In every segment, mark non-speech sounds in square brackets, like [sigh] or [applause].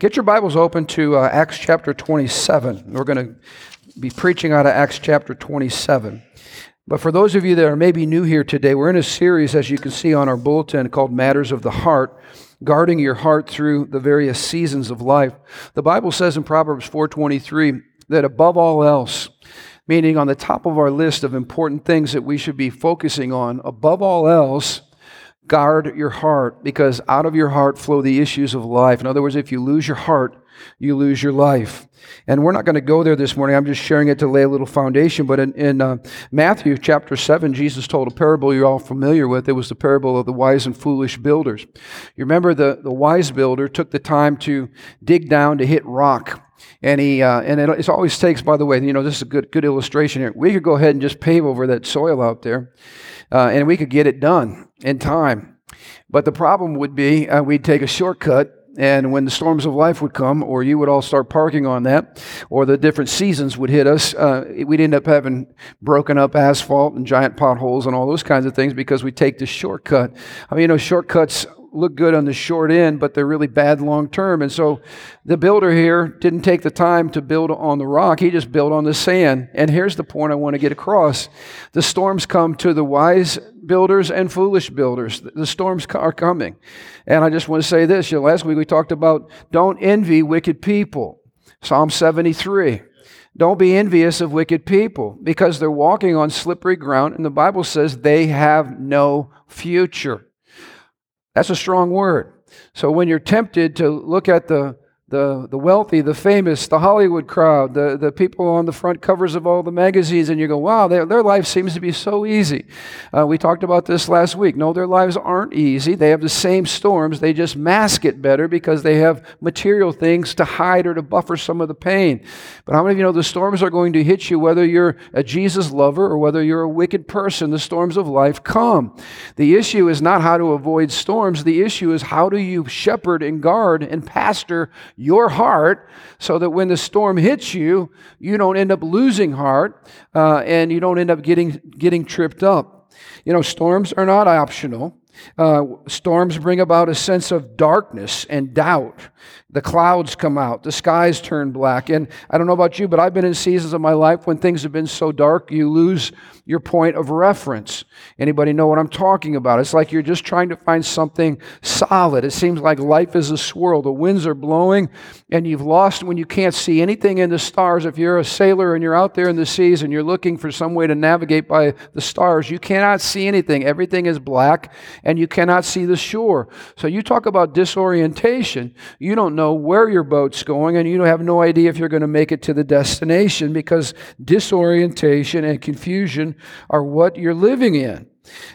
Get your Bibles open to uh, Acts chapter 27. We're going to be preaching out of Acts chapter 27. But for those of you that are maybe new here today, we're in a series, as you can see on our bulletin, called Matters of the Heart, guarding your heart through the various seasons of life. The Bible says in Proverbs 4:23 that above all else, meaning on the top of our list of important things that we should be focusing on, above all else, guard your heart because out of your heart flow the issues of life. In other words, if you lose your heart, you lose your life. And we're not going to go there this morning. I'm just sharing it to lay a little foundation. But in, in uh, Matthew chapter 7, Jesus told a parable you're all familiar with. It was the parable of the wise and foolish builders. You remember the, the wise builder took the time to dig down to hit rock. And he uh, and it, always takes, by the way, you know, this is a good good illustration here. We could go ahead and just pave over that soil out there, uh, and we could get it done in time. But the problem would be uh, we'd take a shortcut and when the storms of life would come, or you would all start parking on that, or the different seasons would hit us, uh, we'd end up having broken up asphalt and giant potholes and all those kinds of things because we take the shortcut. I mean, you know, shortcuts look good on the short end, but they're really bad long term. And so the builder here didn't take the time to build on the rock, he just built on the sand. And here's the point I want to get across the storms come to the wise builders and foolish builders. The storms are coming. And I just want to say this. You know, last week we talked about don't envy wicked people. Psalm 73. Don't be envious of wicked people because they're walking on slippery ground, and the Bible says they have no future. That's a strong word. So when you're tempted to look at the the, the wealthy, the famous, the Hollywood crowd, the, the people on the front covers of all the magazines, and you go, wow, their, their life seems to be so easy. Uh, we talked about this last week. No, their lives aren't easy. They have the same storms, they just mask it better because they have material things to hide or to buffer some of the pain. But how many of you know the storms are going to hit you whether you're a Jesus lover or whether you're a wicked person? The storms of life come. The issue is not how to avoid storms, the issue is how do you shepherd and guard and pastor your heart so that when the storm hits you, you don't end up losing heart uh, and you don't end up getting, getting tripped up. You know, storms are not optional. Uh, storms bring about a sense of darkness and doubt. The clouds come out, the skies turn black. And I don't know about you, but I've been in seasons of my life when things have been so dark, you lose your point of reference. Anybody know what I'm talking about? It's like you're just trying to find something solid. It seems like life is a swirl. The winds are blowing, and you've lost when you can't see anything in the stars. If you're a sailor and you're out there in the seas and you're looking for some way to navigate by the stars, you cannot see anything. Everything is black, and you cannot see the shore. So you talk about disorientation. You don't where your boat's going, and you have no idea if you're going to make it to the destination because disorientation and confusion are what you're living in.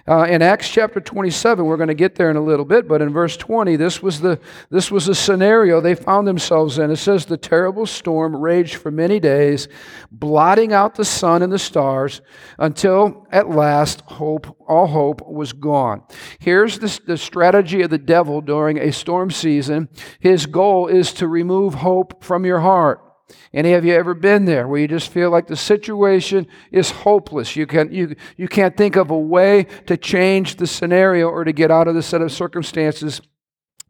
Uh, in Acts chapter 27, we're going to get there in a little bit, but in verse 20, this was the this was the scenario they found themselves in. It says the terrible storm raged for many days, blotting out the sun and the stars, until at last hope, all hope was gone. Here's the, the strategy of the devil during a storm season. His goal is to remove hope from your heart. Any of you ever been there where you just feel like the situation is hopeless? You, can, you, you can't think of a way to change the scenario or to get out of the set of circumstances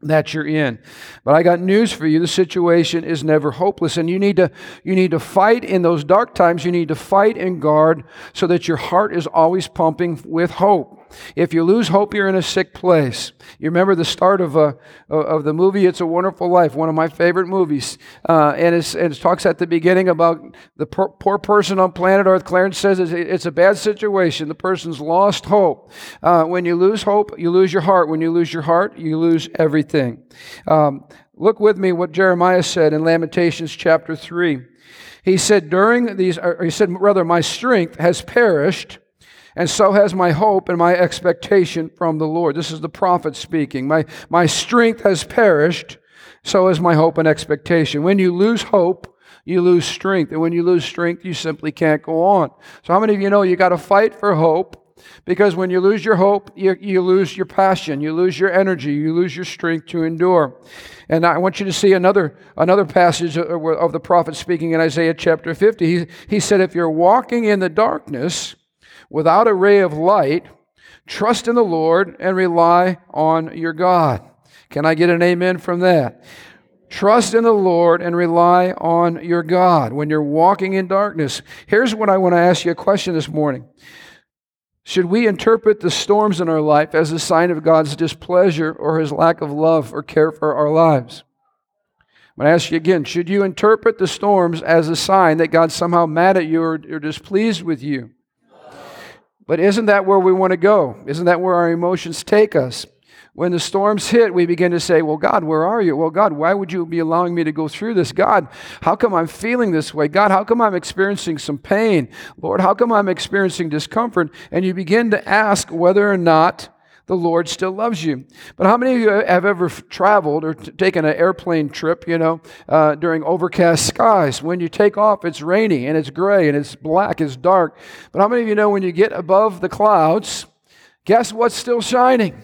that you're in. But I got news for you. The situation is never hopeless and you need to you need to fight in those dark times. You need to fight and guard so that your heart is always pumping with hope. If you lose hope, you're in a sick place. You remember the start of, uh, of the movie It's a Wonderful Life, one of my favorite movies. Uh, and, and, it talks at the beginning about the poor, poor person on planet Earth. Clarence says it's, it's, a bad situation. The person's lost hope. Uh, when you lose hope, you lose your heart. When you lose your heart, you lose everything. Um, look with me what Jeremiah said in Lamentations chapter 3. He said, during these, he said, rather, my strength has perished and so has my hope and my expectation from the Lord. This is the prophet speaking. My, my strength has perished, so has my hope and expectation. When you lose hope, you lose strength. And when you lose strength, you simply can't go on. So, how many of you know you got to fight for hope? Because when you lose your hope, you, you lose your passion, you lose your energy, you lose your strength to endure. And I want you to see another, another passage of the prophet speaking in Isaiah chapter 50. He, he said, If you're walking in the darkness, without a ray of light, trust in the Lord and rely on your God. Can I get an amen from that? Trust in the Lord and rely on your God when you're walking in darkness. Here's what I want to ask you a question this morning. Should we interpret the storms in our life as a sign of God's displeasure or his lack of love or care for our lives? I'm going to ask you again should you interpret the storms as a sign that God's somehow mad at you or, or displeased with you? But isn't that where we want to go? Isn't that where our emotions take us? When the storms hit, we begin to say, Well, God, where are you? Well, God, why would you be allowing me to go through this? God, how come I'm feeling this way? God, how come I'm experiencing some pain? Lord, how come I'm experiencing discomfort? And you begin to ask whether or not the Lord still loves you. But how many of you have ever traveled or t- taken an airplane trip, you know, uh, during overcast skies? When you take off, it's rainy and it's gray and it's black, it's dark. But how many of you know when you get above the clouds, guess what's still shining?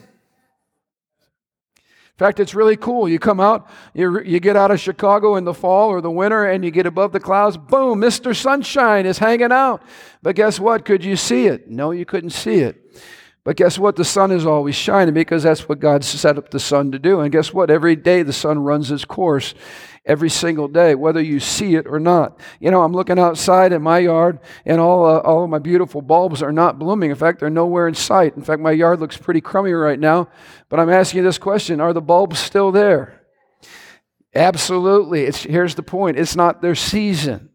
In fact, it's really cool. You come out, you, you get out of Chicago in the fall or the winter, and you get above the clouds. Boom, Mr. Sunshine is hanging out. But guess what? Could you see it? No, you couldn't see it. But guess what? The sun is always shining because that's what God set up the sun to do. And guess what? Every day the sun runs its course every single day, whether you see it or not. You know, I'm looking outside in my yard, and all, uh, all of my beautiful bulbs are not blooming. In fact, they're nowhere in sight. In fact, my yard looks pretty crummy right now. But I'm asking you this question Are the bulbs still there? Absolutely. It's, here's the point it's not their season.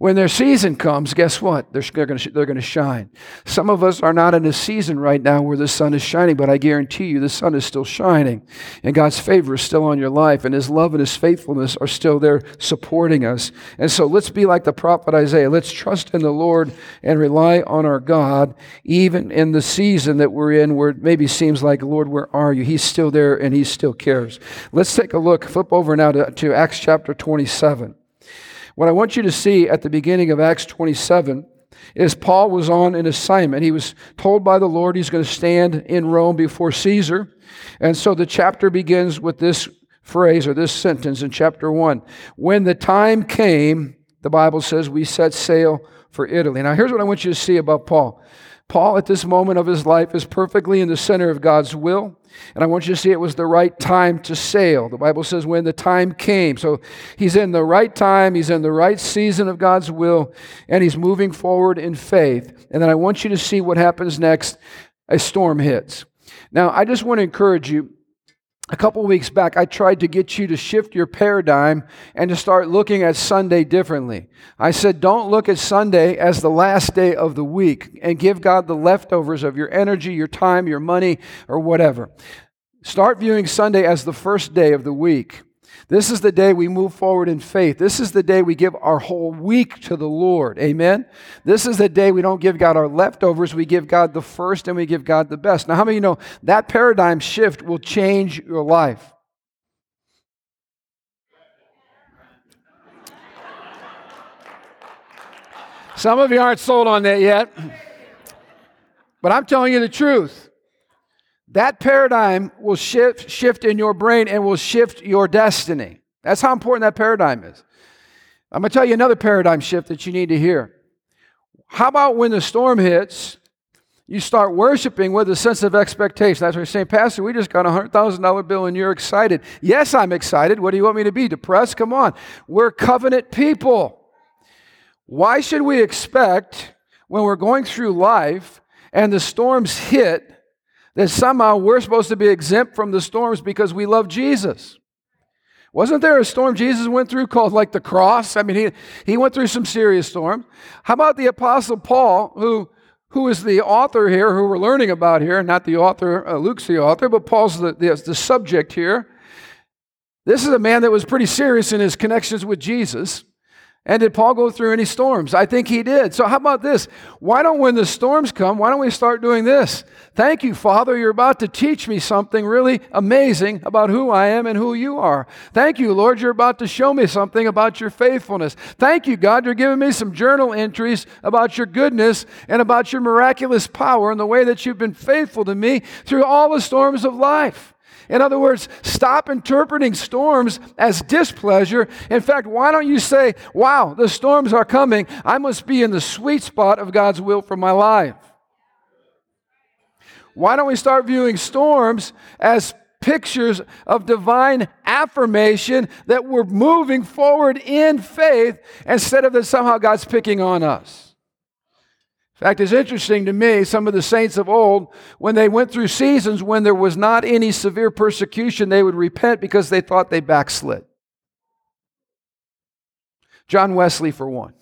When their season comes, guess what? They're, they're going they're to shine. Some of us are not in a season right now where the sun is shining, but I guarantee you the sun is still shining. And God's favor is still on your life, and His love and His faithfulness are still there supporting us. And so let's be like the prophet Isaiah. Let's trust in the Lord and rely on our God, even in the season that we're in where it maybe seems like, Lord, where are you? He's still there and He still cares. Let's take a look. Flip over now to, to Acts chapter 27. What I want you to see at the beginning of Acts 27 is Paul was on an assignment. He was told by the Lord he's going to stand in Rome before Caesar. And so the chapter begins with this phrase or this sentence in chapter 1. When the time came, the Bible says, we set sail for Italy. Now, here's what I want you to see about Paul. Paul, at this moment of his life, is perfectly in the center of God's will. And I want you to see it was the right time to sail. The Bible says when the time came. So he's in the right time, he's in the right season of God's will, and he's moving forward in faith. And then I want you to see what happens next. A storm hits. Now, I just want to encourage you a couple weeks back, I tried to get you to shift your paradigm and to start looking at Sunday differently. I said, don't look at Sunday as the last day of the week and give God the leftovers of your energy, your time, your money, or whatever. Start viewing Sunday as the first day of the week. This is the day we move forward in faith. This is the day we give our whole week to the Lord. Amen. This is the day we don't give God our leftovers, we give God the first and we give God the best. Now, how many of you know that paradigm shift will change your life? Some of you aren't sold on that yet. But I'm telling you the truth. That paradigm will shift, shift in your brain and will shift your destiny. That's how important that paradigm is. I'm going to tell you another paradigm shift that you need to hear. How about when the storm hits, you start worshiping with a sense of expectation? That's what you're saying, Pastor, we just got a $100,000 bill and you're excited. Yes, I'm excited. What do you want me to be? Depressed? Come on. We're covenant people. Why should we expect when we're going through life and the storms hit that somehow we're supposed to be exempt from the storms because we love Jesus. Wasn't there a storm Jesus went through called like the cross? I mean, he, he went through some serious storms. How about the Apostle Paul, who, who is the author here, who we're learning about here? Not the author, uh, Luke's the author, but Paul's the, the, the subject here. This is a man that was pretty serious in his connections with Jesus. And did Paul go through any storms? I think he did. So, how about this? Why don't, when the storms come, why don't we start doing this? Thank you, Father. You're about to teach me something really amazing about who I am and who you are. Thank you, Lord. You're about to show me something about your faithfulness. Thank you, God. You're giving me some journal entries about your goodness and about your miraculous power and the way that you've been faithful to me through all the storms of life. In other words, stop interpreting storms as displeasure. In fact, why don't you say, wow, the storms are coming. I must be in the sweet spot of God's will for my life? Why don't we start viewing storms as pictures of divine affirmation that we're moving forward in faith instead of that somehow God's picking on us. In fact, it's interesting to me, some of the saints of old, when they went through seasons when there was not any severe persecution, they would repent because they thought they backslid. John Wesley, for one.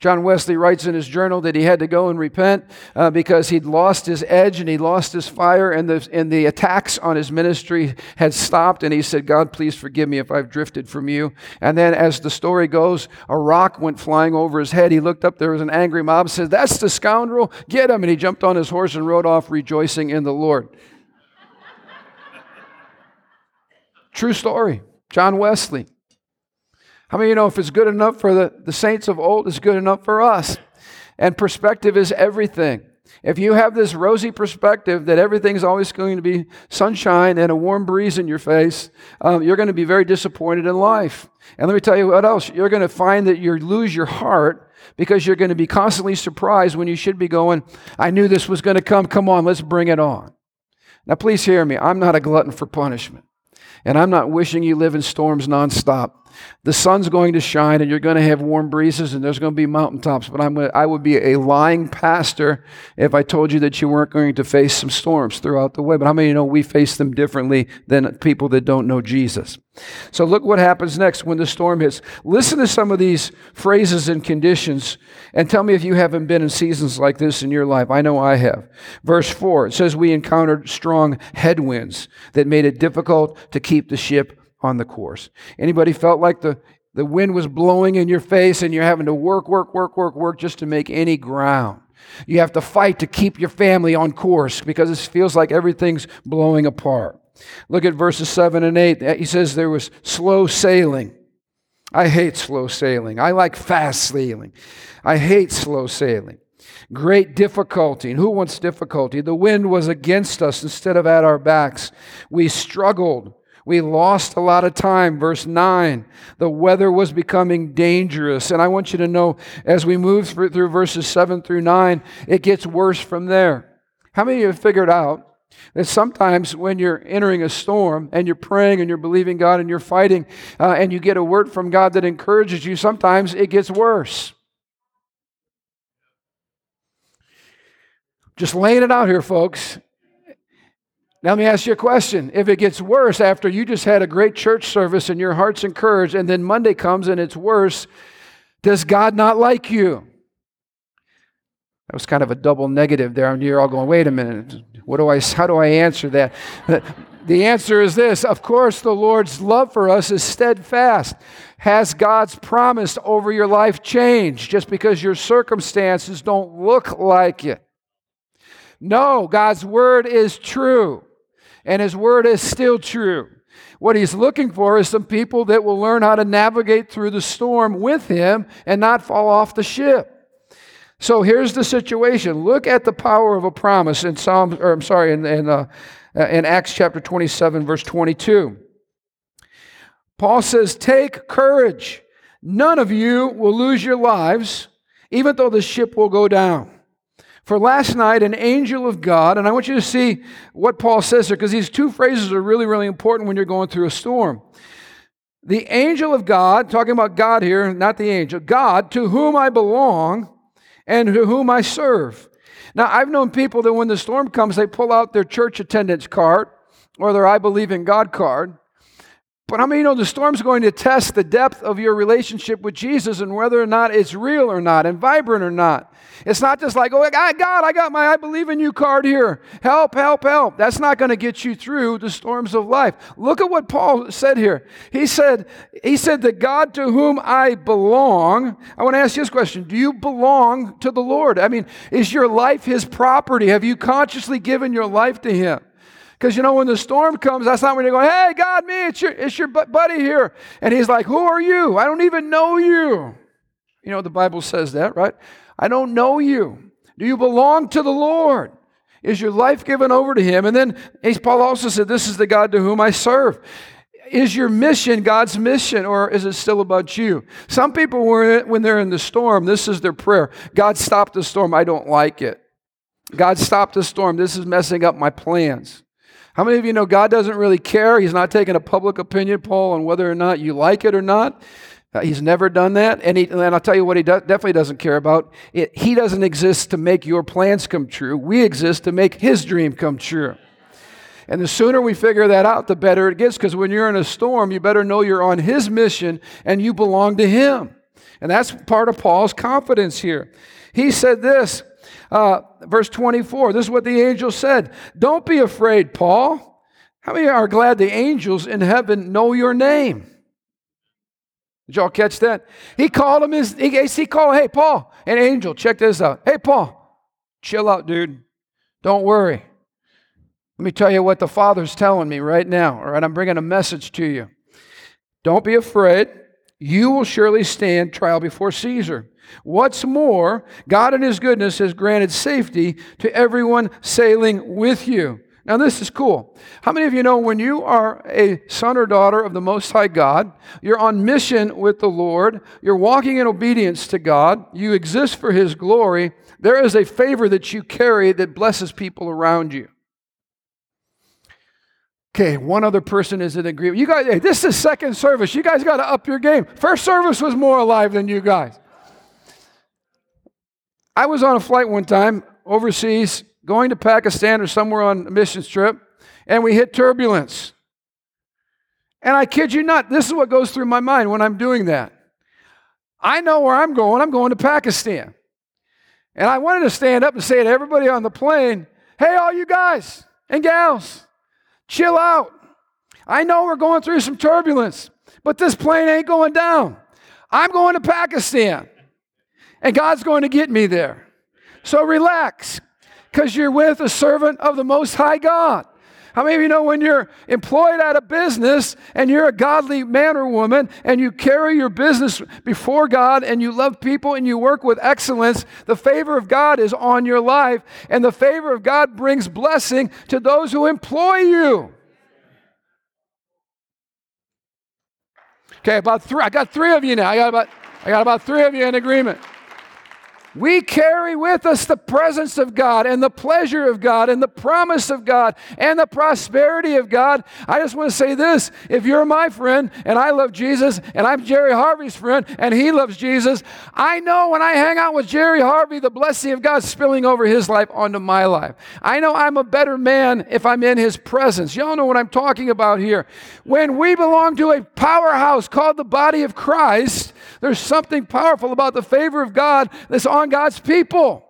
John Wesley writes in his journal that he had to go and repent uh, because he'd lost his edge and he lost his fire, and the, and the attacks on his ministry had stopped. And he said, God, please forgive me if I've drifted from you. And then, as the story goes, a rock went flying over his head. He looked up, there was an angry mob, said, That's the scoundrel, get him. And he jumped on his horse and rode off, rejoicing in the Lord. True story. John Wesley. How many of you know if it's good enough for the, the saints of old, it's good enough for us? And perspective is everything. If you have this rosy perspective that everything's always going to be sunshine and a warm breeze in your face, um, you're going to be very disappointed in life. And let me tell you what else. You're going to find that you lose your heart because you're going to be constantly surprised when you should be going, I knew this was going to come. Come on, let's bring it on. Now, please hear me. I'm not a glutton for punishment. And I'm not wishing you live in storms nonstop. The sun's going to shine and you're going to have warm breezes and there's going to be mountaintops. But I'm to, I would be a lying pastor if I told you that you weren't going to face some storms throughout the way. But how many of you know we face them differently than people that don't know Jesus? So look what happens next when the storm hits. Listen to some of these phrases and conditions and tell me if you haven't been in seasons like this in your life. I know I have. Verse 4, it says we encountered strong headwinds that made it difficult to keep the ship on the course. Anybody felt like the, the wind was blowing in your face and you're having to work, work, work, work, work just to make any ground? You have to fight to keep your family on course because it feels like everything's blowing apart. Look at verses 7 and 8. He says there was slow sailing. I hate slow sailing. I like fast sailing. I hate slow sailing. Great difficulty. And who wants difficulty? The wind was against us instead of at our backs. We struggled. We lost a lot of time. Verse 9, the weather was becoming dangerous. And I want you to know as we move through, through verses 7 through 9, it gets worse from there. How many of you have figured out that sometimes when you're entering a storm and you're praying and you're believing God and you're fighting uh, and you get a word from God that encourages you, sometimes it gets worse. Just laying it out here, folks. Now, let me ask you a question. If it gets worse after you just had a great church service and your heart's encouraged, and then Monday comes and it's worse, does God not like you? That was kind of a double negative there. And you're all going, wait a minute. What do I, how do I answer that? The answer is this Of course, the Lord's love for us is steadfast. Has God's promise over your life changed just because your circumstances don't look like it? No, God's word is true and his word is still true. What he's looking for is some people that will learn how to navigate through the storm with him and not fall off the ship. So here's the situation. Look at the power of a promise in Psalm, or I'm sorry, in, in, uh, in Acts chapter 27, verse 22. Paul says, Take courage. None of you will lose your lives, even though the ship will go down. For last night, an angel of God, and I want you to see what Paul says here, because these two phrases are really, really important when you're going through a storm. The angel of God, talking about God here, not the angel, God, to whom I belong and to whom I serve. Now, I've known people that when the storm comes, they pull out their church attendance card or their I believe in God card. But how many you know the storm's going to test the depth of your relationship with Jesus and whether or not it's real or not and vibrant or not? It's not just like, oh, God, I got my I believe in you card here. Help, help, help. That's not going to get you through the storms of life. Look at what Paul said here. He said, he said, the God to whom I belong. I want to ask you this question. Do you belong to the Lord? I mean, is your life his property? Have you consciously given your life to him? Because you know, when the storm comes, that's not when you're going, hey, God, me, it's your, it's your buddy here. And he's like, who are you? I don't even know you. You know, the Bible says that, right? I don't know you. Do you belong to the Lord? Is your life given over to him? And then Paul also said, This is the God to whom I serve. Is your mission God's mission, or is it still about you? Some people, when they're in the storm, this is their prayer God, stop the storm. I don't like it. God, stop the storm. This is messing up my plans. How many of you know God doesn't really care? He's not taking a public opinion poll on whether or not you like it or not. Uh, he's never done that. And, he, and I'll tell you what he do, definitely doesn't care about. It, he doesn't exist to make your plans come true. We exist to make his dream come true. And the sooner we figure that out, the better it gets because when you're in a storm, you better know you're on his mission and you belong to him. And that's part of Paul's confidence here. He said this, uh, verse 24. This is what the angel said Don't be afraid, Paul. How many are glad the angels in heaven know your name? Did y'all catch that? He called him his, he, he called, hey, Paul, an angel, check this out. Hey, Paul, chill out, dude. Don't worry. Let me tell you what the Father's telling me right now. All right, I'm bringing a message to you. Don't be afraid. You will surely stand trial before Caesar. What's more, God in His goodness has granted safety to everyone sailing with you. Now, this is cool. How many of you know when you are a son or daughter of the Most High God, you're on mission with the Lord, you're walking in obedience to God, you exist for His glory, there is a favor that you carry that blesses people around you. Okay, one other person is in agreement. You guys, hey, this is second service. You guys got to up your game. First service was more alive than you guys. I was on a flight one time overseas, going to Pakistan or somewhere on a missions trip, and we hit turbulence. And I kid you not, this is what goes through my mind when I'm doing that. I know where I'm going. I'm going to Pakistan. And I wanted to stand up and say to everybody on the plane, hey, all you guys and gals, chill out. I know we're going through some turbulence, but this plane ain't going down. I'm going to Pakistan and God's going to get me there. So relax, because you're with a servant of the Most High God. How many of you know when you're employed at a business and you're a godly man or woman and you carry your business before God and you love people and you work with excellence, the favor of God is on your life and the favor of God brings blessing to those who employ you. Okay, about three. I got three of you now. I got about I got about three of you in agreement. We carry with us the presence of God and the pleasure of God and the promise of God and the prosperity of God. I just want to say this if you're my friend and I love Jesus and I'm Jerry Harvey's friend and he loves Jesus, I know when I hang out with Jerry Harvey, the blessing of God spilling over his life onto my life. I know I'm a better man if I'm in his presence. Y'all know what I'm talking about here. When we belong to a powerhouse called the body of Christ, there's something powerful about the favor of God that's on God's people.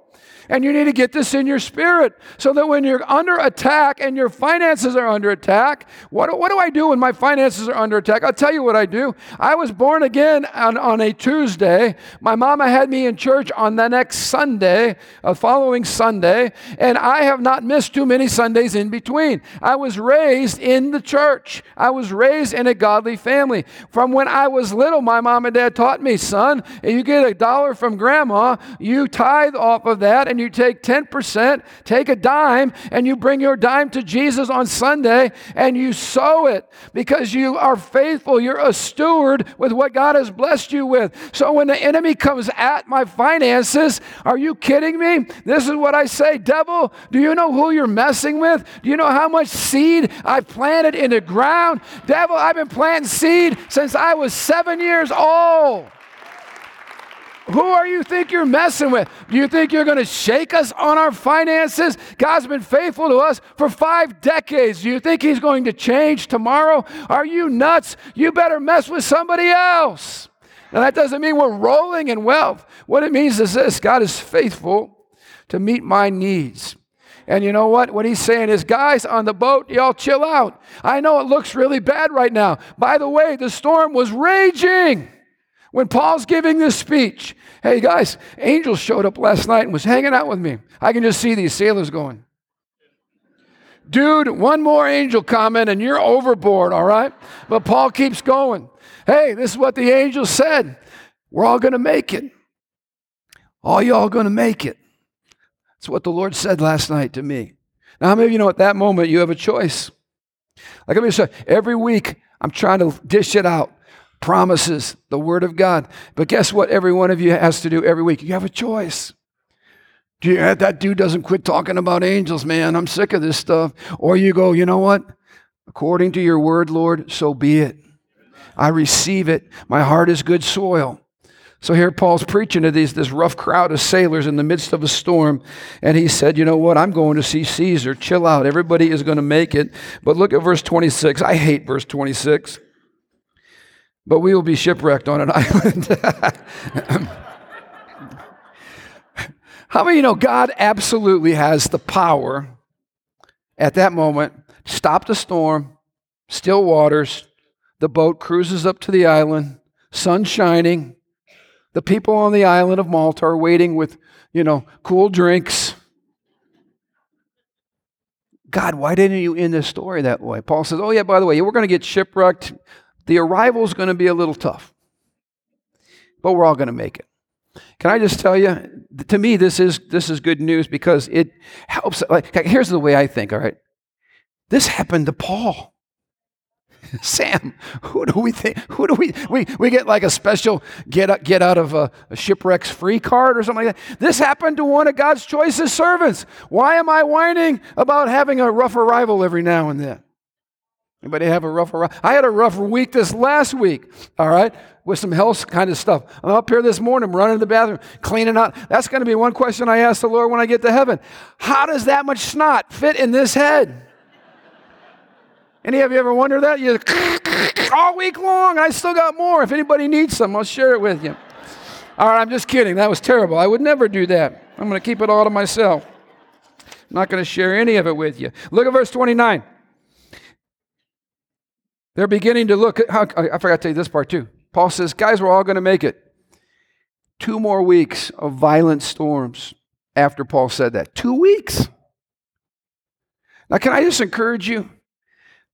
And you need to get this in your spirit so that when you're under attack and your finances are under attack, what, what do I do when my finances are under attack? I'll tell you what I do. I was born again on, on a Tuesday. My mama had me in church on the next Sunday, a following Sunday, and I have not missed too many Sundays in between. I was raised in the church, I was raised in a godly family. From when I was little, my mom and dad taught me, son, you get a dollar from grandma, you tithe off of that and and you take 10%, take a dime, and you bring your dime to Jesus on Sunday and you sow it because you are faithful. You're a steward with what God has blessed you with. So when the enemy comes at my finances, are you kidding me? This is what I say Devil, do you know who you're messing with? Do you know how much seed I've planted in the ground? Devil, I've been planting seed since I was seven years old. Who are you think you're messing with? Do you think you're going to shake us on our finances? God's been faithful to us for five decades. Do you think He's going to change tomorrow? Are you nuts? You better mess with somebody else. Now, that doesn't mean we're rolling in wealth. What it means is this God is faithful to meet my needs. And you know what? What he's saying is, guys on the boat, y'all chill out. I know it looks really bad right now. By the way, the storm was raging. When Paul's giving this speech, hey guys, angels showed up last night and was hanging out with me. I can just see these sailors going, dude, one more angel comment and you're overboard, all right? But Paul keeps going. Hey, this is what the angel said. We're all going to make it. All y'all going to make it. That's what the Lord said last night to me. Now, how many of you know at that moment you have a choice? Like me say, every week I'm trying to dish it out promises, the Word of God. But guess what every one of you has to do every week? You have a choice. that dude doesn't quit talking about angels, man. I'm sick of this stuff. Or you go, you know what? According to your word, Lord, so be it. I receive it. My heart is good soil. So here Paul's preaching to these, this rough crowd of sailors in the midst of a storm. And he said, You know what? I'm going to see Caesar. Chill out. Everybody is going to make it. But look at verse 26. I hate verse 26. But we will be shipwrecked on an [laughs] island. How many you know God absolutely has the power at that moment to stop the storm, still waters, the boat cruises up to the island, sun shining. The people on the island of Malta are waiting with, you know, cool drinks. God, why didn't you end this story that way? Paul says, Oh, yeah, by the way, we're going to get shipwrecked. The arrival is going to be a little tough, but we're all going to make it. Can I just tell you, to me, this is, this is good news because it helps. Like, here's the way I think, all right? This happened to Paul. [laughs] Sam, who do we think? Who do we we, we get like a special get get out of a, a, shipwrecks free card or something like that? This happened to one of God's choicest servants. Why am I whining about having a rough arrival every now and then? Anybody have a rough arrival? I had a rough week this last week. All right, with some health kind of stuff. I'm up here this morning, running to the bathroom, cleaning out. That's going to be one question I ask the Lord when I get to heaven. How does that much snot fit in this head? Any of you ever wondered that? You all week long. I still got more. If anybody needs some, I'll share it with you. All right, I'm just kidding. That was terrible. I would never do that. I'm going to keep it all to myself. I'm not going to share any of it with you. Look at verse 29. They're beginning to look at how, I forgot to tell you this part too. Paul says, guys, we're all going to make it. Two more weeks of violent storms after Paul said that. Two weeks. Now, can I just encourage you?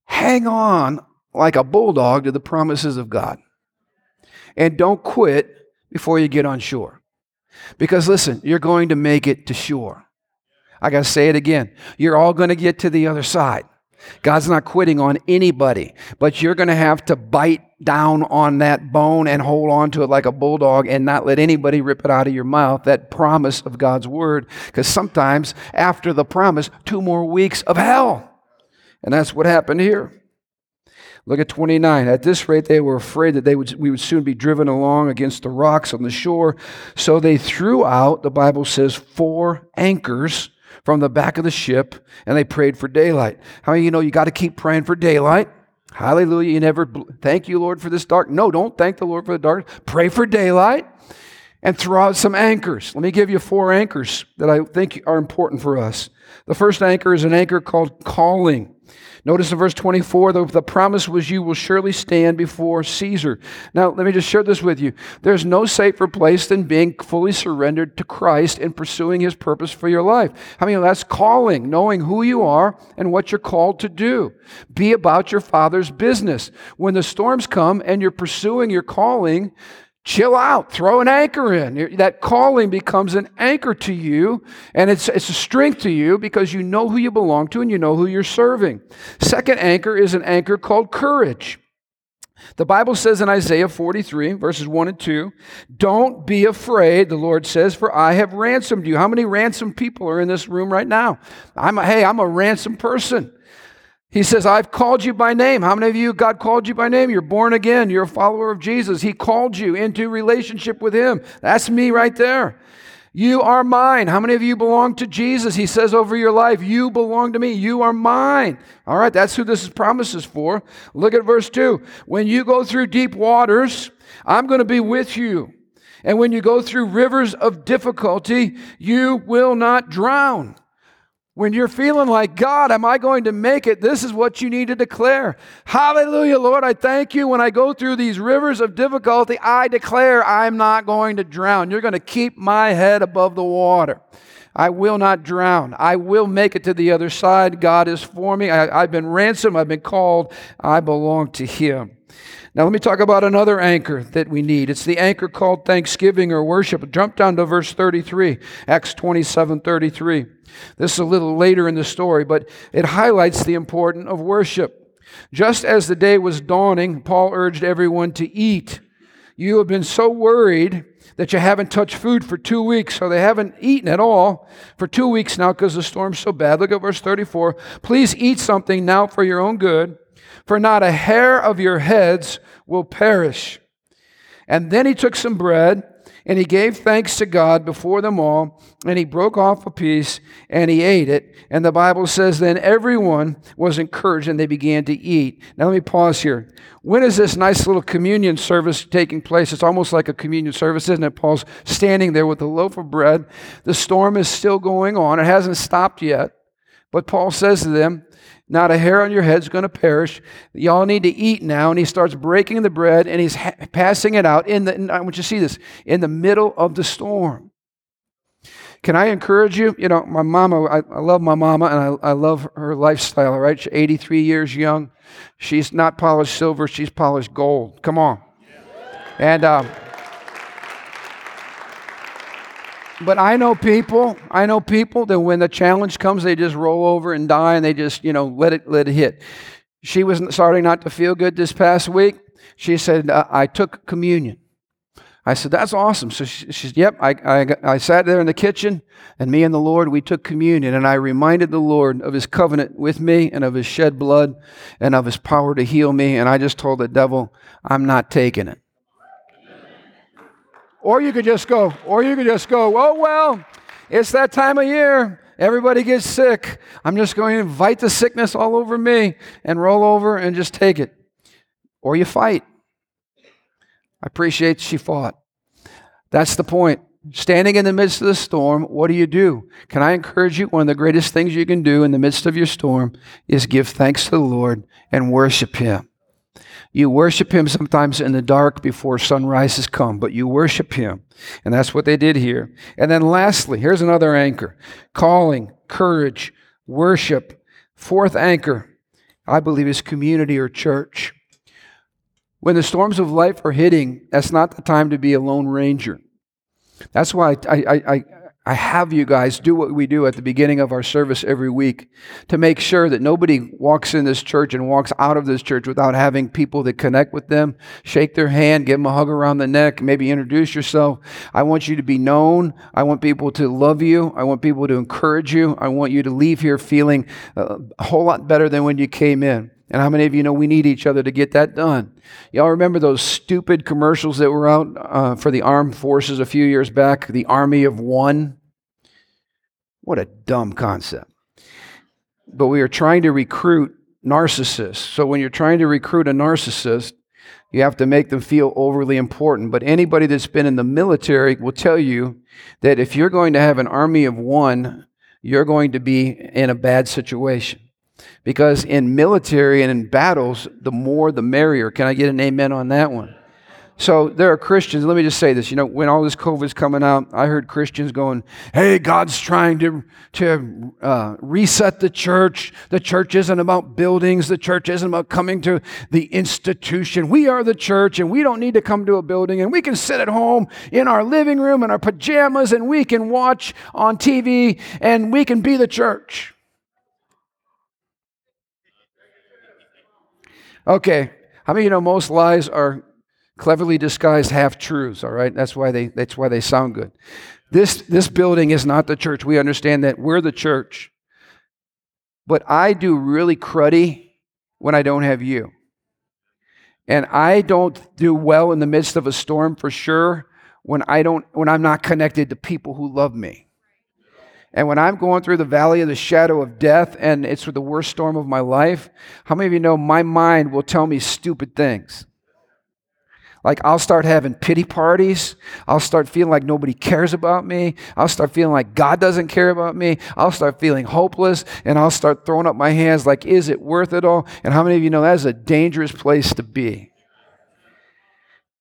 Hang on like a bulldog to the promises of God. And don't quit before you get on shore. Because listen, you're going to make it to shore. I got to say it again. You're all going to get to the other side. God's not quitting on anybody, but you're going to have to bite down on that bone and hold on to it like a bulldog and not let anybody rip it out of your mouth, that promise of God's word. Because sometimes after the promise, two more weeks of hell. And that's what happened here. Look at 29. At this rate, they were afraid that they would, we would soon be driven along against the rocks on the shore. So they threw out, the Bible says, four anchors from the back of the ship and they prayed for daylight. How many you know you got to keep praying for daylight? Hallelujah. You never thank you, Lord, for this dark. No, don't thank the Lord for the dark. Pray for daylight and throw out some anchors. Let me give you four anchors that I think are important for us. The first anchor is an anchor called calling. Notice in verse 24, the, the promise was, You will surely stand before Caesar. Now, let me just share this with you. There's no safer place than being fully surrendered to Christ and pursuing his purpose for your life. I mean, that's calling, knowing who you are and what you're called to do. Be about your Father's business. When the storms come and you're pursuing your calling, chill out, throw an anchor in. That calling becomes an anchor to you, and it's, it's a strength to you because you know who you belong to and you know who you're serving. Second anchor is an anchor called courage. The Bible says in Isaiah 43, verses 1 and 2, Don't be afraid, the Lord says, for I have ransomed you. How many ransomed people are in this room right now? I'm a, hey, I'm a ransomed person. He says, I've called you by name. How many of you, God called you by name? You're born again. You're a follower of Jesus. He called you into relationship with Him. That's me right there. You are mine. How many of you belong to Jesus? He says over your life, You belong to me. You are mine. All right, that's who this promise is for. Look at verse 2. When you go through deep waters, I'm going to be with you. And when you go through rivers of difficulty, you will not drown. When you're feeling like, God, am I going to make it? This is what you need to declare. Hallelujah, Lord. I thank you. When I go through these rivers of difficulty, I declare I'm not going to drown. You're going to keep my head above the water. I will not drown. I will make it to the other side. God is for me. I, have been ransomed. I've been called. I belong to Him. Now, let me talk about another anchor that we need. It's the anchor called thanksgiving or worship. Jump down to verse 33, Acts 27 33. This is a little later in the story, but it highlights the importance of worship. Just as the day was dawning, Paul urged everyone to eat. You have been so worried that you haven't touched food for two weeks, so they haven't eaten at all for two weeks now because the storm's so bad. Look at verse 34. Please eat something now for your own good, for not a hair of your heads will perish. And then he took some bread and he gave thanks to God before them all, and he broke off a piece and he ate it. And the Bible says, then everyone was encouraged and they began to eat. Now, let me pause here. When is this nice little communion service taking place? It's almost like a communion service, isn't it? Paul's standing there with a loaf of bread. The storm is still going on, it hasn't stopped yet. But Paul says to them, not a hair on your head is going to perish. Y'all need to eat now. And he starts breaking the bread and he's ha- passing it out in the, I want you to see this, in the middle of the storm. Can I encourage you? You know, my mama, I, I love my mama and I, I love her lifestyle, right? She's 83 years young. She's not polished silver, she's polished gold. Come on. And, um, but I know people, I know people that when the challenge comes, they just roll over and die and they just, you know, let it, let it hit. She was starting not to feel good this past week. She said, uh, I took communion. I said, That's awesome. So she, she said, Yep. I, I, I sat there in the kitchen, and me and the Lord, we took communion, and I reminded the Lord of his covenant with me and of his shed blood and of his power to heal me. And I just told the devil, I'm not taking it. Or you could just go, or you could just go, oh, well, it's that time of year. Everybody gets sick. I'm just going to invite the sickness all over me and roll over and just take it. Or you fight. I appreciate she fought. That's the point. Standing in the midst of the storm, what do you do? Can I encourage you? One of the greatest things you can do in the midst of your storm is give thanks to the Lord and worship Him. You worship him sometimes in the dark before sunrise has come, but you worship him. And that's what they did here. And then lastly, here's another anchor calling, courage, worship. Fourth anchor, I believe, is community or church. When the storms of life are hitting, that's not the time to be a lone ranger. That's why I, I, I, I have you guys do what we do at the beginning of our service every week to make sure that nobody walks in this church and walks out of this church without having people that connect with them, shake their hand, give them a hug around the neck, maybe introduce yourself. I want you to be known. I want people to love you. I want people to encourage you. I want you to leave here feeling uh, a whole lot better than when you came in. And how many of you know we need each other to get that done? Y'all remember those stupid commercials that were out uh, for the armed forces a few years back? The Army of One? What a dumb concept. But we are trying to recruit narcissists. So when you're trying to recruit a narcissist, you have to make them feel overly important. But anybody that's been in the military will tell you that if you're going to have an army of one, you're going to be in a bad situation. Because in military and in battles, the more the merrier. Can I get an amen on that one? So there are Christians, let me just say this. You know, when all this COVID's coming out, I heard Christians going, hey, God's trying to, to uh, reset the church. The church isn't about buildings. The church isn't about coming to the institution. We are the church and we don't need to come to a building and we can sit at home in our living room in our pajamas and we can watch on TV and we can be the church. Okay, how many of you know most lies are cleverly disguised half truths? All right, that's why they that's why they sound good. This this building is not the church. We understand that we're the church, but I do really cruddy when I don't have you, and I don't do well in the midst of a storm for sure when I don't when I'm not connected to people who love me. And when I'm going through the valley of the shadow of death and it's the worst storm of my life, how many of you know my mind will tell me stupid things? Like, I'll start having pity parties. I'll start feeling like nobody cares about me. I'll start feeling like God doesn't care about me. I'll start feeling hopeless and I'll start throwing up my hands like, is it worth it all? And how many of you know that's a dangerous place to be?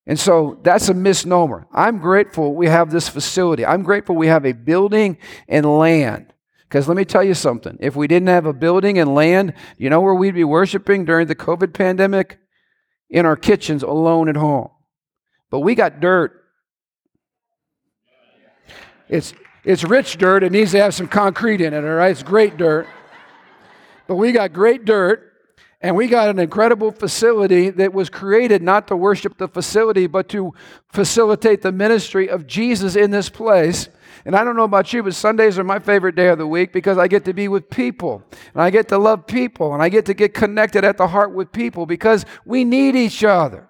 And so that's a misnomer. I'm grateful we have this facility. I'm grateful we have a building and land. Because let me tell you something. If we didn't have a building and land, you know where we'd be worshiping during the COVID pandemic? In our kitchens alone at home. But we got dirt. It's, it's rich dirt. It needs to have some concrete in it, all right? It's great dirt. But we got great dirt And we got an incredible facility that was created not to worship the facility, but to facilitate the ministry of Jesus in this place. And I don't know about you, but Sundays are my favorite day of the week because I get to be with people and I get to love people and I get to get connected at the heart with people because we need each other.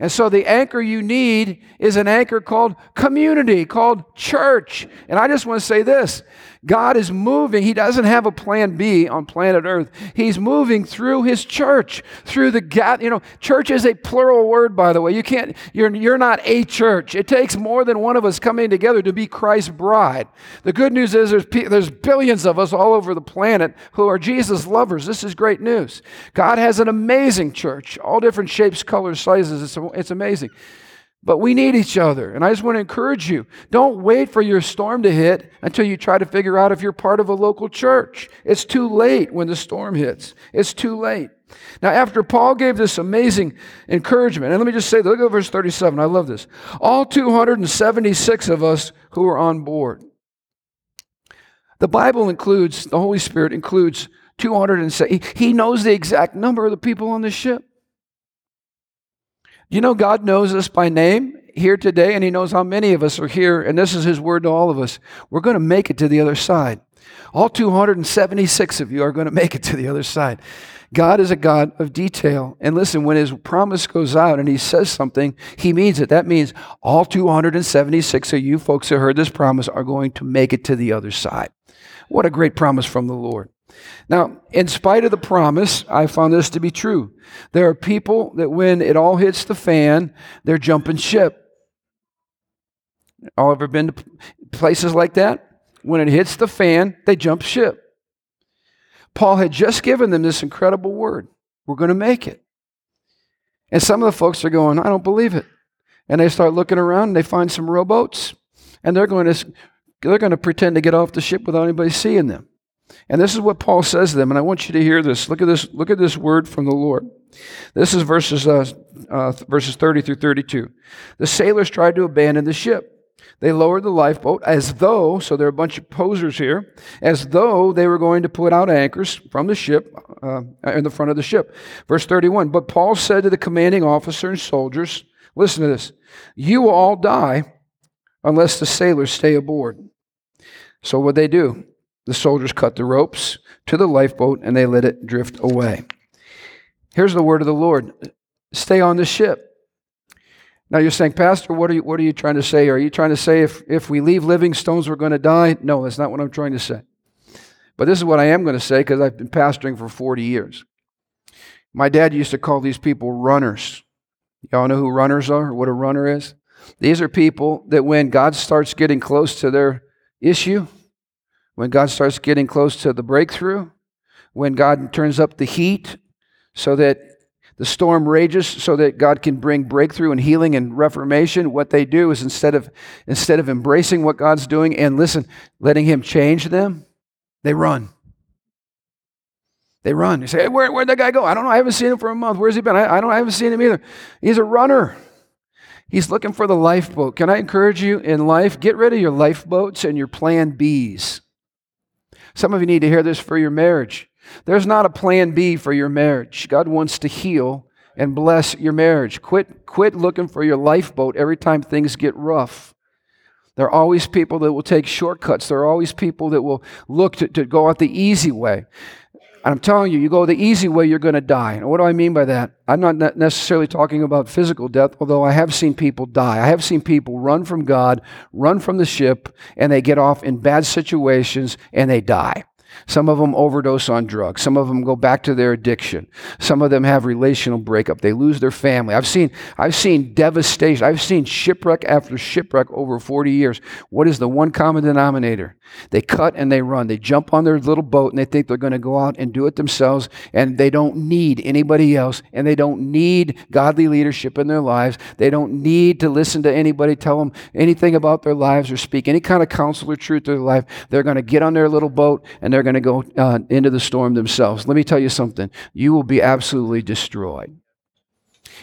And so the anchor you need is an anchor called community, called church. And I just want to say this God is moving. He doesn't have a plan B on planet Earth. He's moving through his church, through the gap. You know, church is a plural word, by the way. You can't, you're, you're not a church. It takes more than one of us coming together to be Christ's bride. The good news is there's, there's billions of us all over the planet who are Jesus lovers. This is great news. God has an amazing church, all different shapes, colors, sizes. It's, it's amazing. But we need each other. And I just want to encourage you don't wait for your storm to hit until you try to figure out if you're part of a local church. It's too late when the storm hits. It's too late. Now, after Paul gave this amazing encouragement, and let me just say, look at verse 37. I love this. All 276 of us who are on board. The Bible includes, the Holy Spirit includes 270. He knows the exact number of the people on the ship. You know, God knows us by name here today, and He knows how many of us are here, and this is His word to all of us. We're going to make it to the other side. All 276 of you are going to make it to the other side. God is a God of detail. And listen, when His promise goes out and He says something, He means it. That means all 276 of you folks that heard this promise are going to make it to the other side. What a great promise from the Lord. Now, in spite of the promise, I found this to be true. There are people that when it all hits the fan, they're jumping ship. All ever been to places like that? When it hits the fan, they jump ship. Paul had just given them this incredible word. We're going to make it. And some of the folks are going, I don't believe it. And they start looking around and they find some rowboats and they're going to they're going to pretend to get off the ship without anybody seeing them. And this is what Paul says to them, and I want you to hear this. Look at this. Look at this word from the Lord. This is verses uh, uh, verses 30 through 32. The sailors tried to abandon the ship. They lowered the lifeboat as though, so there are a bunch of posers here, as though they were going to put out anchors from the ship, uh, in the front of the ship. Verse 31 But Paul said to the commanding officer and soldiers, Listen to this, you will all die unless the sailors stay aboard. So what they do? The soldiers cut the ropes to the lifeboat and they let it drift away. Here's the word of the Lord stay on the ship. Now you're saying, Pastor, what are you, what are you trying to say? Are you trying to say if, if we leave Living Stones, we're going to die? No, that's not what I'm trying to say. But this is what I am going to say because I've been pastoring for 40 years. My dad used to call these people runners. Y'all know who runners are, what a runner is? These are people that when God starts getting close to their issue, when God starts getting close to the breakthrough, when God turns up the heat so that the storm rages so that God can bring breakthrough and healing and reformation, what they do is instead of instead of embracing what God's doing and listen, letting him change them, they run. They run. They say, hey, where, where'd that guy go? I don't know. I haven't seen him for a month. Where's he been? I, I don't I haven't seen him either. He's a runner. He's looking for the lifeboat. Can I encourage you in life? Get rid of your lifeboats and your plan Bs. Some of you need to hear this for your marriage. There's not a plan B for your marriage. God wants to heal and bless your marriage. Quit, quit looking for your lifeboat every time things get rough. There are always people that will take shortcuts. There are always people that will look to, to go out the easy way. I'm telling you, you go the easy way, you're going to die. And what do I mean by that? I'm not necessarily talking about physical death, although I have seen people die. I have seen people run from God, run from the ship, and they get off in bad situations and they die. Some of them overdose on drugs. Some of them go back to their addiction. Some of them have relational breakup. They lose their family. I've seen, I've seen devastation. I've seen shipwreck after shipwreck over 40 years. What is the one common denominator? They cut and they run. They jump on their little boat and they think they're going to go out and do it themselves and they don't need anybody else and they don't need godly leadership in their lives. They don't need to listen to anybody tell them anything about their lives or speak any kind of counsel or truth to their life. They're going to get on their little boat and they're going to go uh, into the storm themselves. Let me tell you something. You will be absolutely destroyed.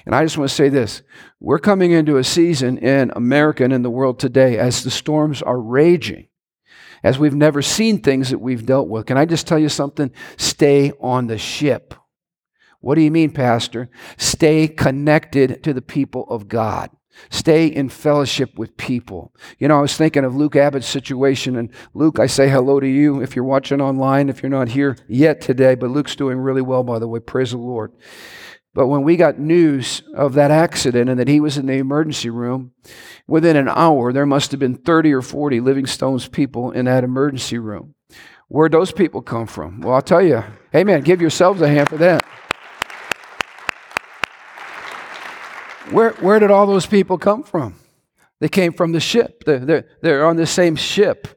And I just want to say this we're coming into a season in America and in the world today as the storms are raging, as we've never seen things that we've dealt with. Can I just tell you something? Stay on the ship. What do you mean, Pastor? Stay connected to the people of God. Stay in fellowship with people. You know, I was thinking of Luke Abbott's situation, and Luke, I say hello to you if you're watching online, if you're not here yet today, but Luke's doing really well, by the way. Praise the Lord. But when we got news of that accident and that he was in the emergency room, within an hour, there must have been 30 or 40 Living Stones people in that emergency room. Where'd those people come from? Well, I'll tell you, amen. Give yourselves a hand for that. Where, where did all those people come from? They came from the ship. They're, they're, they're on the same ship.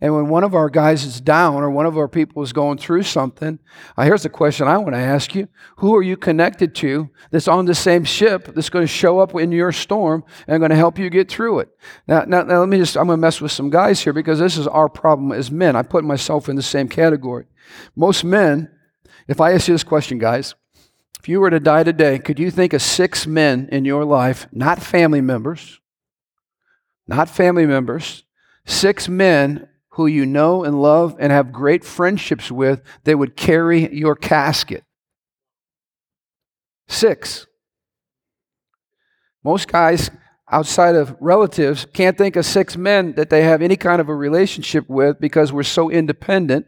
And when one of our guys is down or one of our people is going through something, uh, here's the question I want to ask you Who are you connected to that's on the same ship that's going to show up in your storm and going to help you get through it? Now, now, now let me just, I'm going to mess with some guys here because this is our problem as men. I put myself in the same category. Most men, if I ask you this question, guys, if you were to die today, could you think of six men in your life, not family members, not family members, six men who you know and love and have great friendships with that would carry your casket? Six. Most guys outside of relatives can't think of six men that they have any kind of a relationship with because we're so independent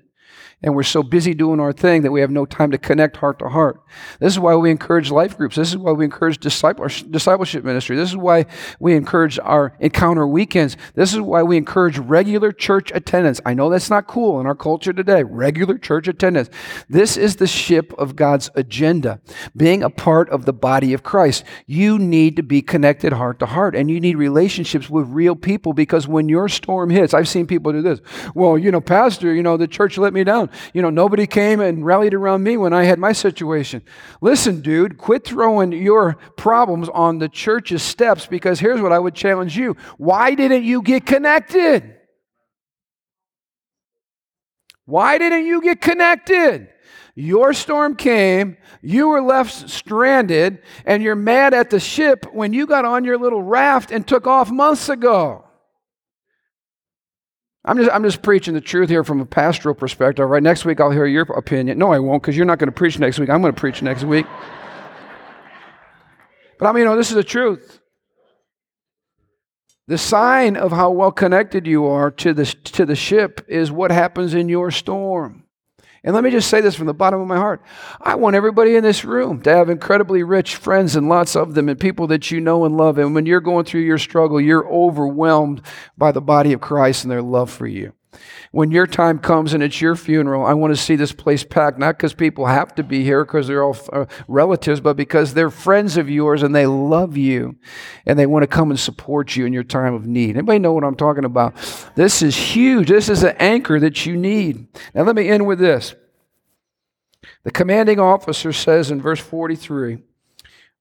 and we're so busy doing our thing that we have no time to connect heart to heart. This is why we encourage life groups. This is why we encourage discipleship ministry. This is why we encourage our encounter weekends. This is why we encourage regular church attendance. I know that's not cool in our culture today. Regular church attendance. This is the ship of God's agenda, being a part of the body of Christ. You need to be connected heart to heart and you need relationships with real people because when your storm hits, I've seen people do this. Well, you know, Pastor, you know, the church let me down. You know, nobody came and rallied around me when I had my situation. Listen, dude, quit throwing your problems on the church's steps because here's what I would challenge you. Why didn't you get connected? Why didn't you get connected? Your storm came, you were left stranded, and you're mad at the ship when you got on your little raft and took off months ago. I'm just, I'm just preaching the truth here from a pastoral perspective. Right, next week I'll hear your opinion. No, I won't, because you're not going to preach next week. I'm going to preach next week. But I mean, you know, this is the truth. The sign of how well connected you are to the, to the ship is what happens in your storm. And let me just say this from the bottom of my heart. I want everybody in this room to have incredibly rich friends and lots of them and people that you know and love. And when you're going through your struggle, you're overwhelmed by the body of Christ and their love for you. When your time comes and it's your funeral, I want to see this place packed, not because people have to be here because they're all uh, relatives, but because they're friends of yours and they love you and they want to come and support you in your time of need. Anybody know what I'm talking about? This is huge. This is an anchor that you need. Now, let me end with this. The commanding officer says in verse 43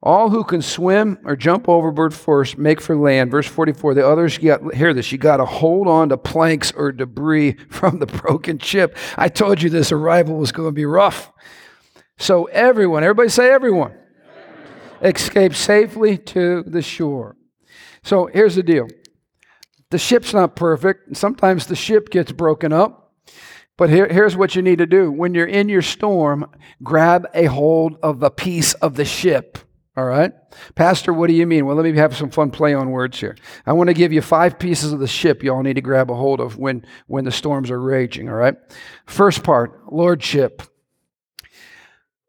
all who can swim or jump overboard first make for land. Verse 44. The others, got, hear this, you got to hold on to planks or debris [laughs] from the broken ship. I told you this arrival was going to be rough. So everyone, everybody say everyone, escape safely to the shore. So here's the deal. The ship's not perfect. Sometimes the ship gets broken up. But here, here's what you need to do. When you're in your storm, grab a hold of a piece of the ship all right? Pastor, what do you mean? Well, let me have some fun play on words here. I want to give you five pieces of the ship you all need to grab a hold of when, when the storms are raging, all right? First part, lordship.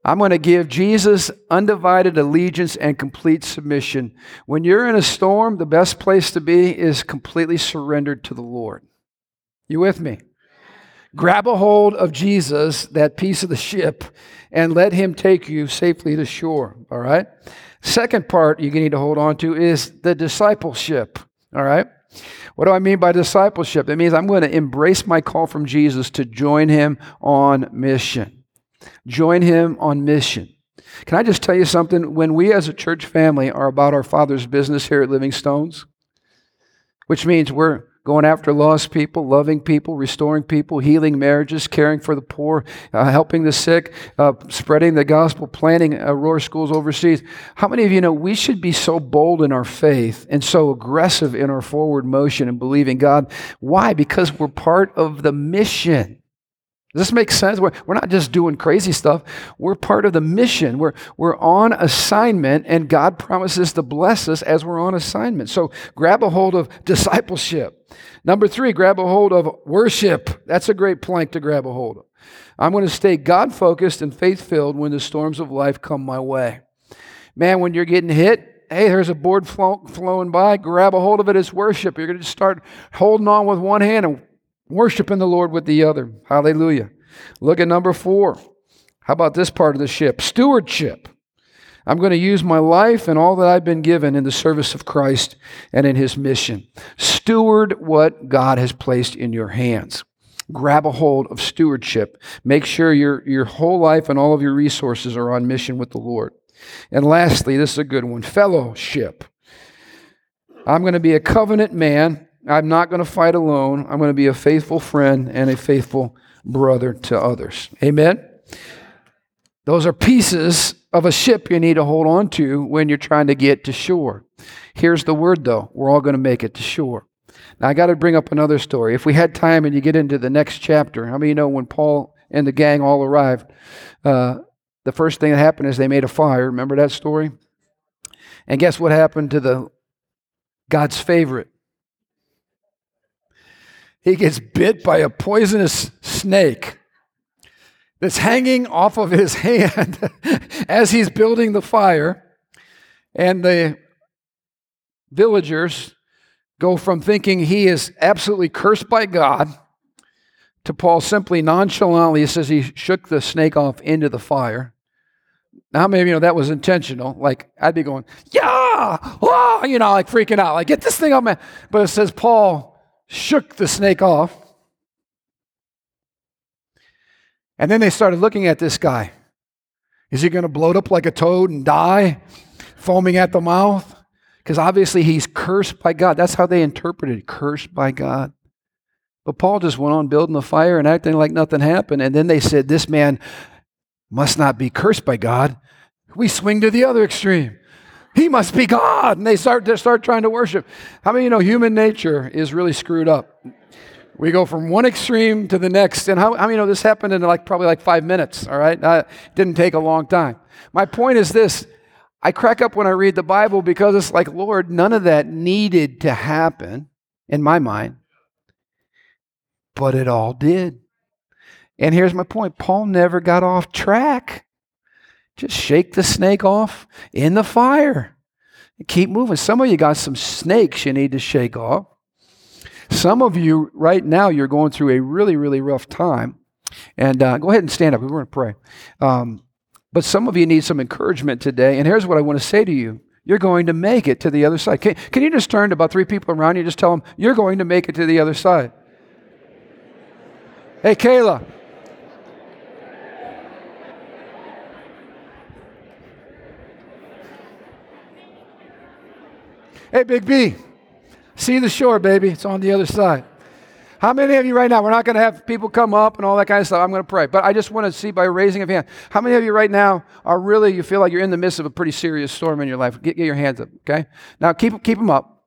I'm going to give Jesus undivided allegiance and complete submission. When you're in a storm, the best place to be is completely surrendered to the Lord. You with me? Grab a hold of Jesus, that piece of the ship, and let him take you safely to shore. All right? Second part you need to hold on to is the discipleship. All right? What do I mean by discipleship? It means I'm going to embrace my call from Jesus to join him on mission. Join him on mission. Can I just tell you something? When we as a church family are about our Father's business here at Living Stones, which means we're going after lost people, loving people, restoring people, healing marriages, caring for the poor, uh, helping the sick, uh, spreading the gospel, planting Aurora schools overseas. How many of you know we should be so bold in our faith and so aggressive in our forward motion and believing God? Why? Because we're part of the mission. Does this make sense? We're, we're not just doing crazy stuff. We're part of the mission. We're, we're on assignment, and God promises to bless us as we're on assignment. So grab a hold of discipleship. Number three, grab a hold of worship. That's a great plank to grab a hold of. I'm going to stay God focused and faith filled when the storms of life come my way. Man, when you're getting hit, hey, there's a board flow, flowing by, grab a hold of it as worship. You're going to start holding on with one hand and worshiping the Lord with the other. Hallelujah. Look at number four. How about this part of the ship? Stewardship. I'm going to use my life and all that I've been given in the service of Christ and in his mission. Steward what God has placed in your hands. Grab a hold of stewardship. Make sure your, your whole life and all of your resources are on mission with the Lord. And lastly, this is a good one fellowship. I'm going to be a covenant man. I'm not going to fight alone. I'm going to be a faithful friend and a faithful brother to others. Amen? Those are pieces of a ship you need to hold on to when you're trying to get to shore. Here's the word, though we're all going to make it to shore. Now, I got to bring up another story. If we had time and you get into the next chapter, how many you know when Paul and the gang all arrived? Uh, the first thing that happened is they made a fire. Remember that story? And guess what happened to the God's favorite? He gets bit by a poisonous snake that's hanging off of his [laughs] hand as he's building the fire. And the villagers go from thinking he is absolutely cursed by God to Paul simply nonchalantly says he shook the snake off into the fire. Now, maybe you know that was intentional. Like I'd be going, yeah, oh, you know, like freaking out, like get this thing off my. But it says Paul shook the snake off, and then they started looking at this guy. Is he going to bloat up like a toad and die, foaming at the mouth? Because obviously he's cursed by God. That's how they interpreted cursed by God. But Paul just went on building the fire and acting like nothing happened. And then they said, This man must not be cursed by God. We swing to the other extreme. He must be God. And they start, they start trying to worship. How many you know human nature is really screwed up? We go from one extreme to the next. And how, how many you know this happened in like probably like five minutes, all right? Didn't take a long time. My point is this I crack up when I read the Bible because it's like, Lord, none of that needed to happen in my mind but it all did. And here's my point Paul never got off track. Just shake the snake off in the fire. Keep moving. Some of you got some snakes you need to shake off. Some of you, right now, you're going through a really, really rough time. And uh, go ahead and stand up. We're going to pray. Um, but some of you need some encouragement today. And here's what I want to say to you you're going to make it to the other side. Can, can you just turn to about three people around you? And just tell them, you're going to make it to the other side. Hey, Kayla. Hey, Big B. See the shore, baby. It's on the other side. How many of you right now, we're not going to have people come up and all that kind of stuff. I'm going to pray. But I just want to see by raising of hand, how many of you right now are really, you feel like you're in the midst of a pretty serious storm in your life? Get, get your hands up, okay? Now keep, keep them up.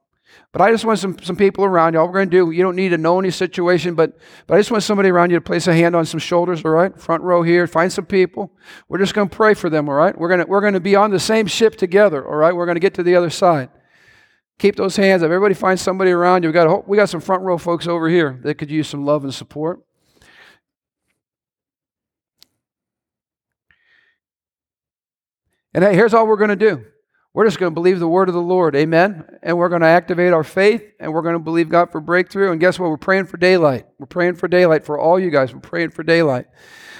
But I just want some, some people around you. All we're going to do, you don't need to know any situation, but, but I just want somebody around you to place a hand on some shoulders, all right? Front row here. Find some people. We're just going to pray for them, all right? We're going to, we're going to be on the same ship together, all right? We're going to get to the other side. Keep those hands up. Everybody find somebody around you. We got, we got some front row folks over here that could use some love and support. And hey, here's all we're going to do. We're just going to believe the word of the Lord. Amen. And we're going to activate our faith and we're going to believe God for breakthrough. And guess what? We're praying for daylight. We're praying for daylight for all you guys. We're praying for daylight.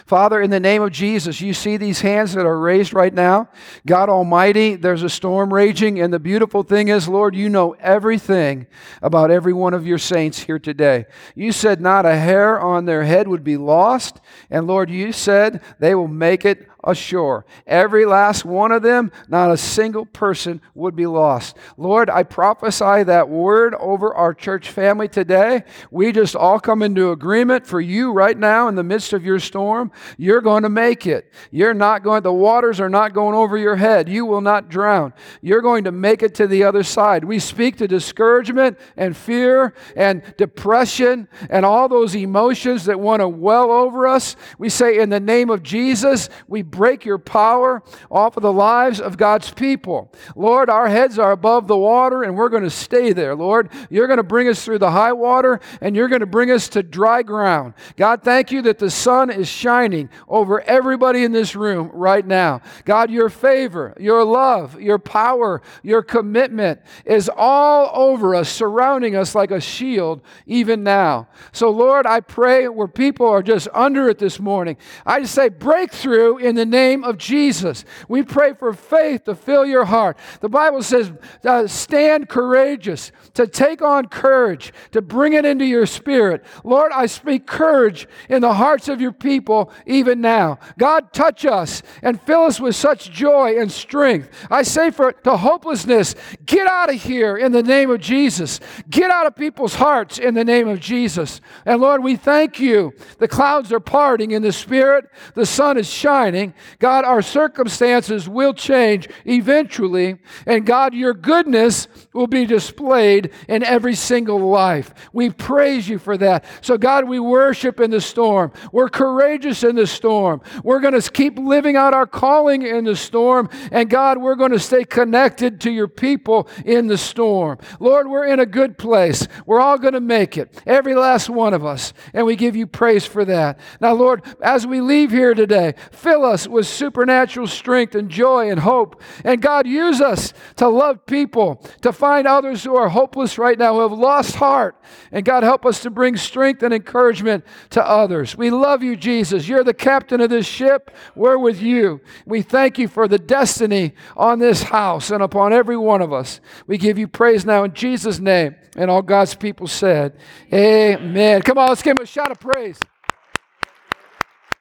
Father, in the name of Jesus, you see these hands that are raised right now. God Almighty, there's a storm raging. And the beautiful thing is, Lord, you know everything about every one of your saints here today. You said not a hair on their head would be lost. And Lord, you said they will make it ashore. Every last one of them, not a single person would be lost. Lord, I prophesy that word over our church family today. We just all come into agreement for you right now in the midst of your storm. You're going to make it. You're not going, the waters are not going over your head. You will not drown. You're going to make it to the other side. We speak to discouragement and fear and depression and all those emotions that want to well over us. We say, in the name of Jesus, we break your power off of the lives of God's people. Lord, our heads are above the water and we're going to stay there. Lord, you're going to bring us through the high water and you're going to bring us to dry ground. God, thank you that the sun is shining over everybody in this room right now. God, your favor, your love, your power, your commitment is all over us, surrounding us like a shield even now. So, Lord, I pray where people are just under it this morning, I just say breakthrough in the name of Jesus. We pray for faith to fill your heart. The Bible says, uh, stand courageous, to take on courage, to bring it into your spirit. Lord, I speak courage in the hearts of your people even now. God, touch us and fill us with such joy and strength. I say for to hopelessness, get out of here in the name of Jesus. Get out of people's hearts in the name of Jesus. And Lord, we thank you. The clouds are parting in the spirit, the sun is shining. God, our circumstances will change eventually. And God, your goodness will be displayed in every single life. We praise you for that. So, God, we worship in the storm. We're courageous in the storm. We're going to keep living out our calling in the storm. And God, we're going to stay connected to your people in the storm. Lord, we're in a good place. We're all going to make it, every last one of us. And we give you praise for that. Now, Lord, as we leave here today, fill us with supernatural strength and joy and hope. And God, use us to love people, to find others who are hopeless right now, who have lost heart. And God, help us to bring strength and encouragement to others. We love you, Jesus. You're the captain of this ship. We're with you. We thank you for the destiny on this house and upon every one of us. We give you praise now in Jesus' name. And all God's people said, Amen. Come on, let's give him a shout of praise.